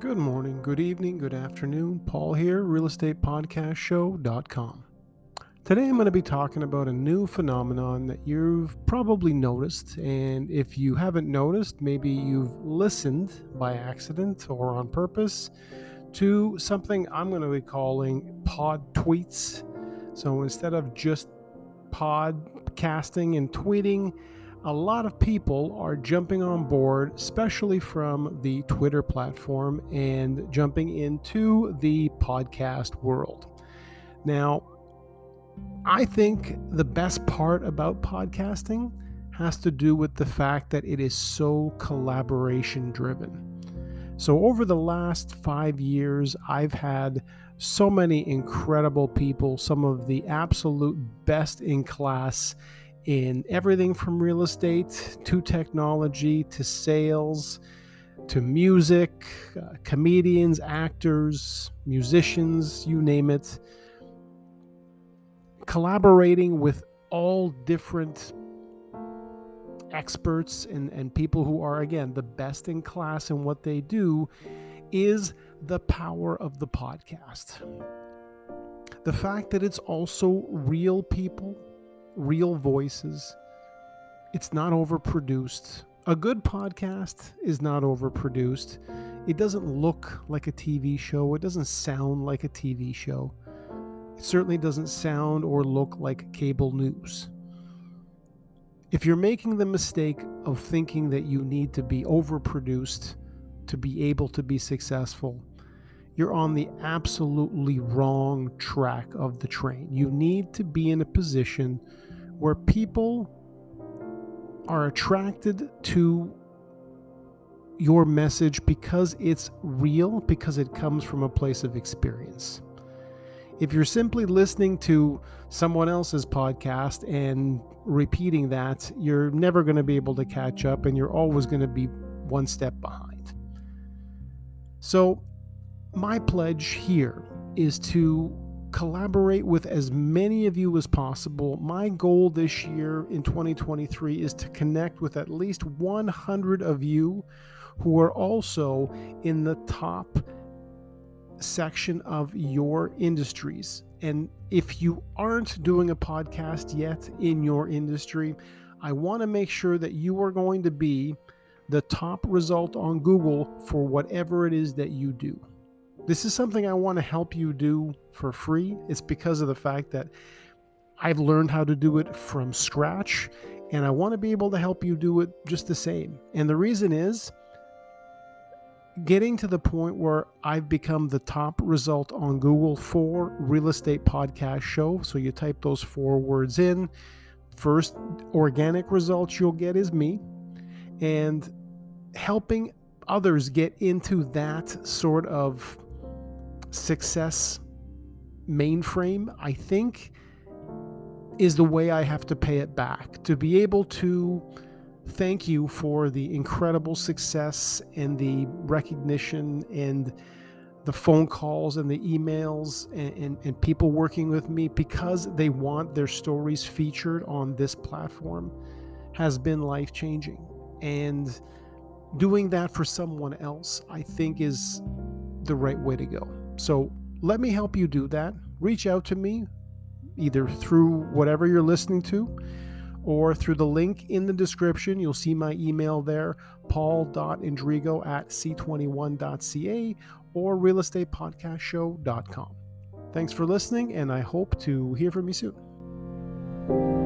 Good morning, good evening, good afternoon. Paul here, realestatepodcastshow.com. Today I'm going to be talking about a new phenomenon that you've probably noticed. And if you haven't noticed, maybe you've listened by accident or on purpose to something I'm going to be calling pod tweets. So instead of just podcasting and tweeting, a lot of people are jumping on board, especially from the Twitter platform, and jumping into the podcast world. Now, I think the best part about podcasting has to do with the fact that it is so collaboration driven. So, over the last five years, I've had so many incredible people, some of the absolute best in class in everything from real estate to technology to sales to music, uh, comedians, actors, musicians, you name it, collaborating with all different experts and, and people who are, again, the best in class in what they do is the power of the podcast. The fact that it's also real people real voices. It's not overproduced. A good podcast is not overproduced. It doesn't look like a TV show. It doesn't sound like a TV show. It certainly doesn't sound or look like cable news. If you're making the mistake of thinking that you need to be overproduced to be able to be successful, you're on the absolutely wrong track of the train. You need to be in a position where people are attracted to your message because it's real, because it comes from a place of experience. If you're simply listening to someone else's podcast and repeating that, you're never going to be able to catch up and you're always going to be one step behind. So, my pledge here is to collaborate with as many of you as possible. My goal this year in 2023 is to connect with at least 100 of you who are also in the top section of your industries. And if you aren't doing a podcast yet in your industry, I want to make sure that you are going to be the top result on Google for whatever it is that you do. This is something I want to help you do for free. It's because of the fact that I've learned how to do it from scratch and I want to be able to help you do it just the same. And the reason is getting to the point where I've become the top result on Google for real estate podcast show. So you type those four words in. First organic results you'll get is me. And helping others get into that sort of success mainframe, I think, is the way I have to pay it back. To be able to thank you for the incredible success and the recognition and the phone calls and the emails and, and, and, people working with me because they want their stories featured on this platform has been life changing. And doing that for someone else, I think, is the right way to go. So let me help you do that. Reach out to me either through whatever you're listening to or through the link in the description. You'll see my email there, paul.indrigo at c21.ca or realestatepodcastshow.com. Thanks for listening, and I hope to hear from you soon.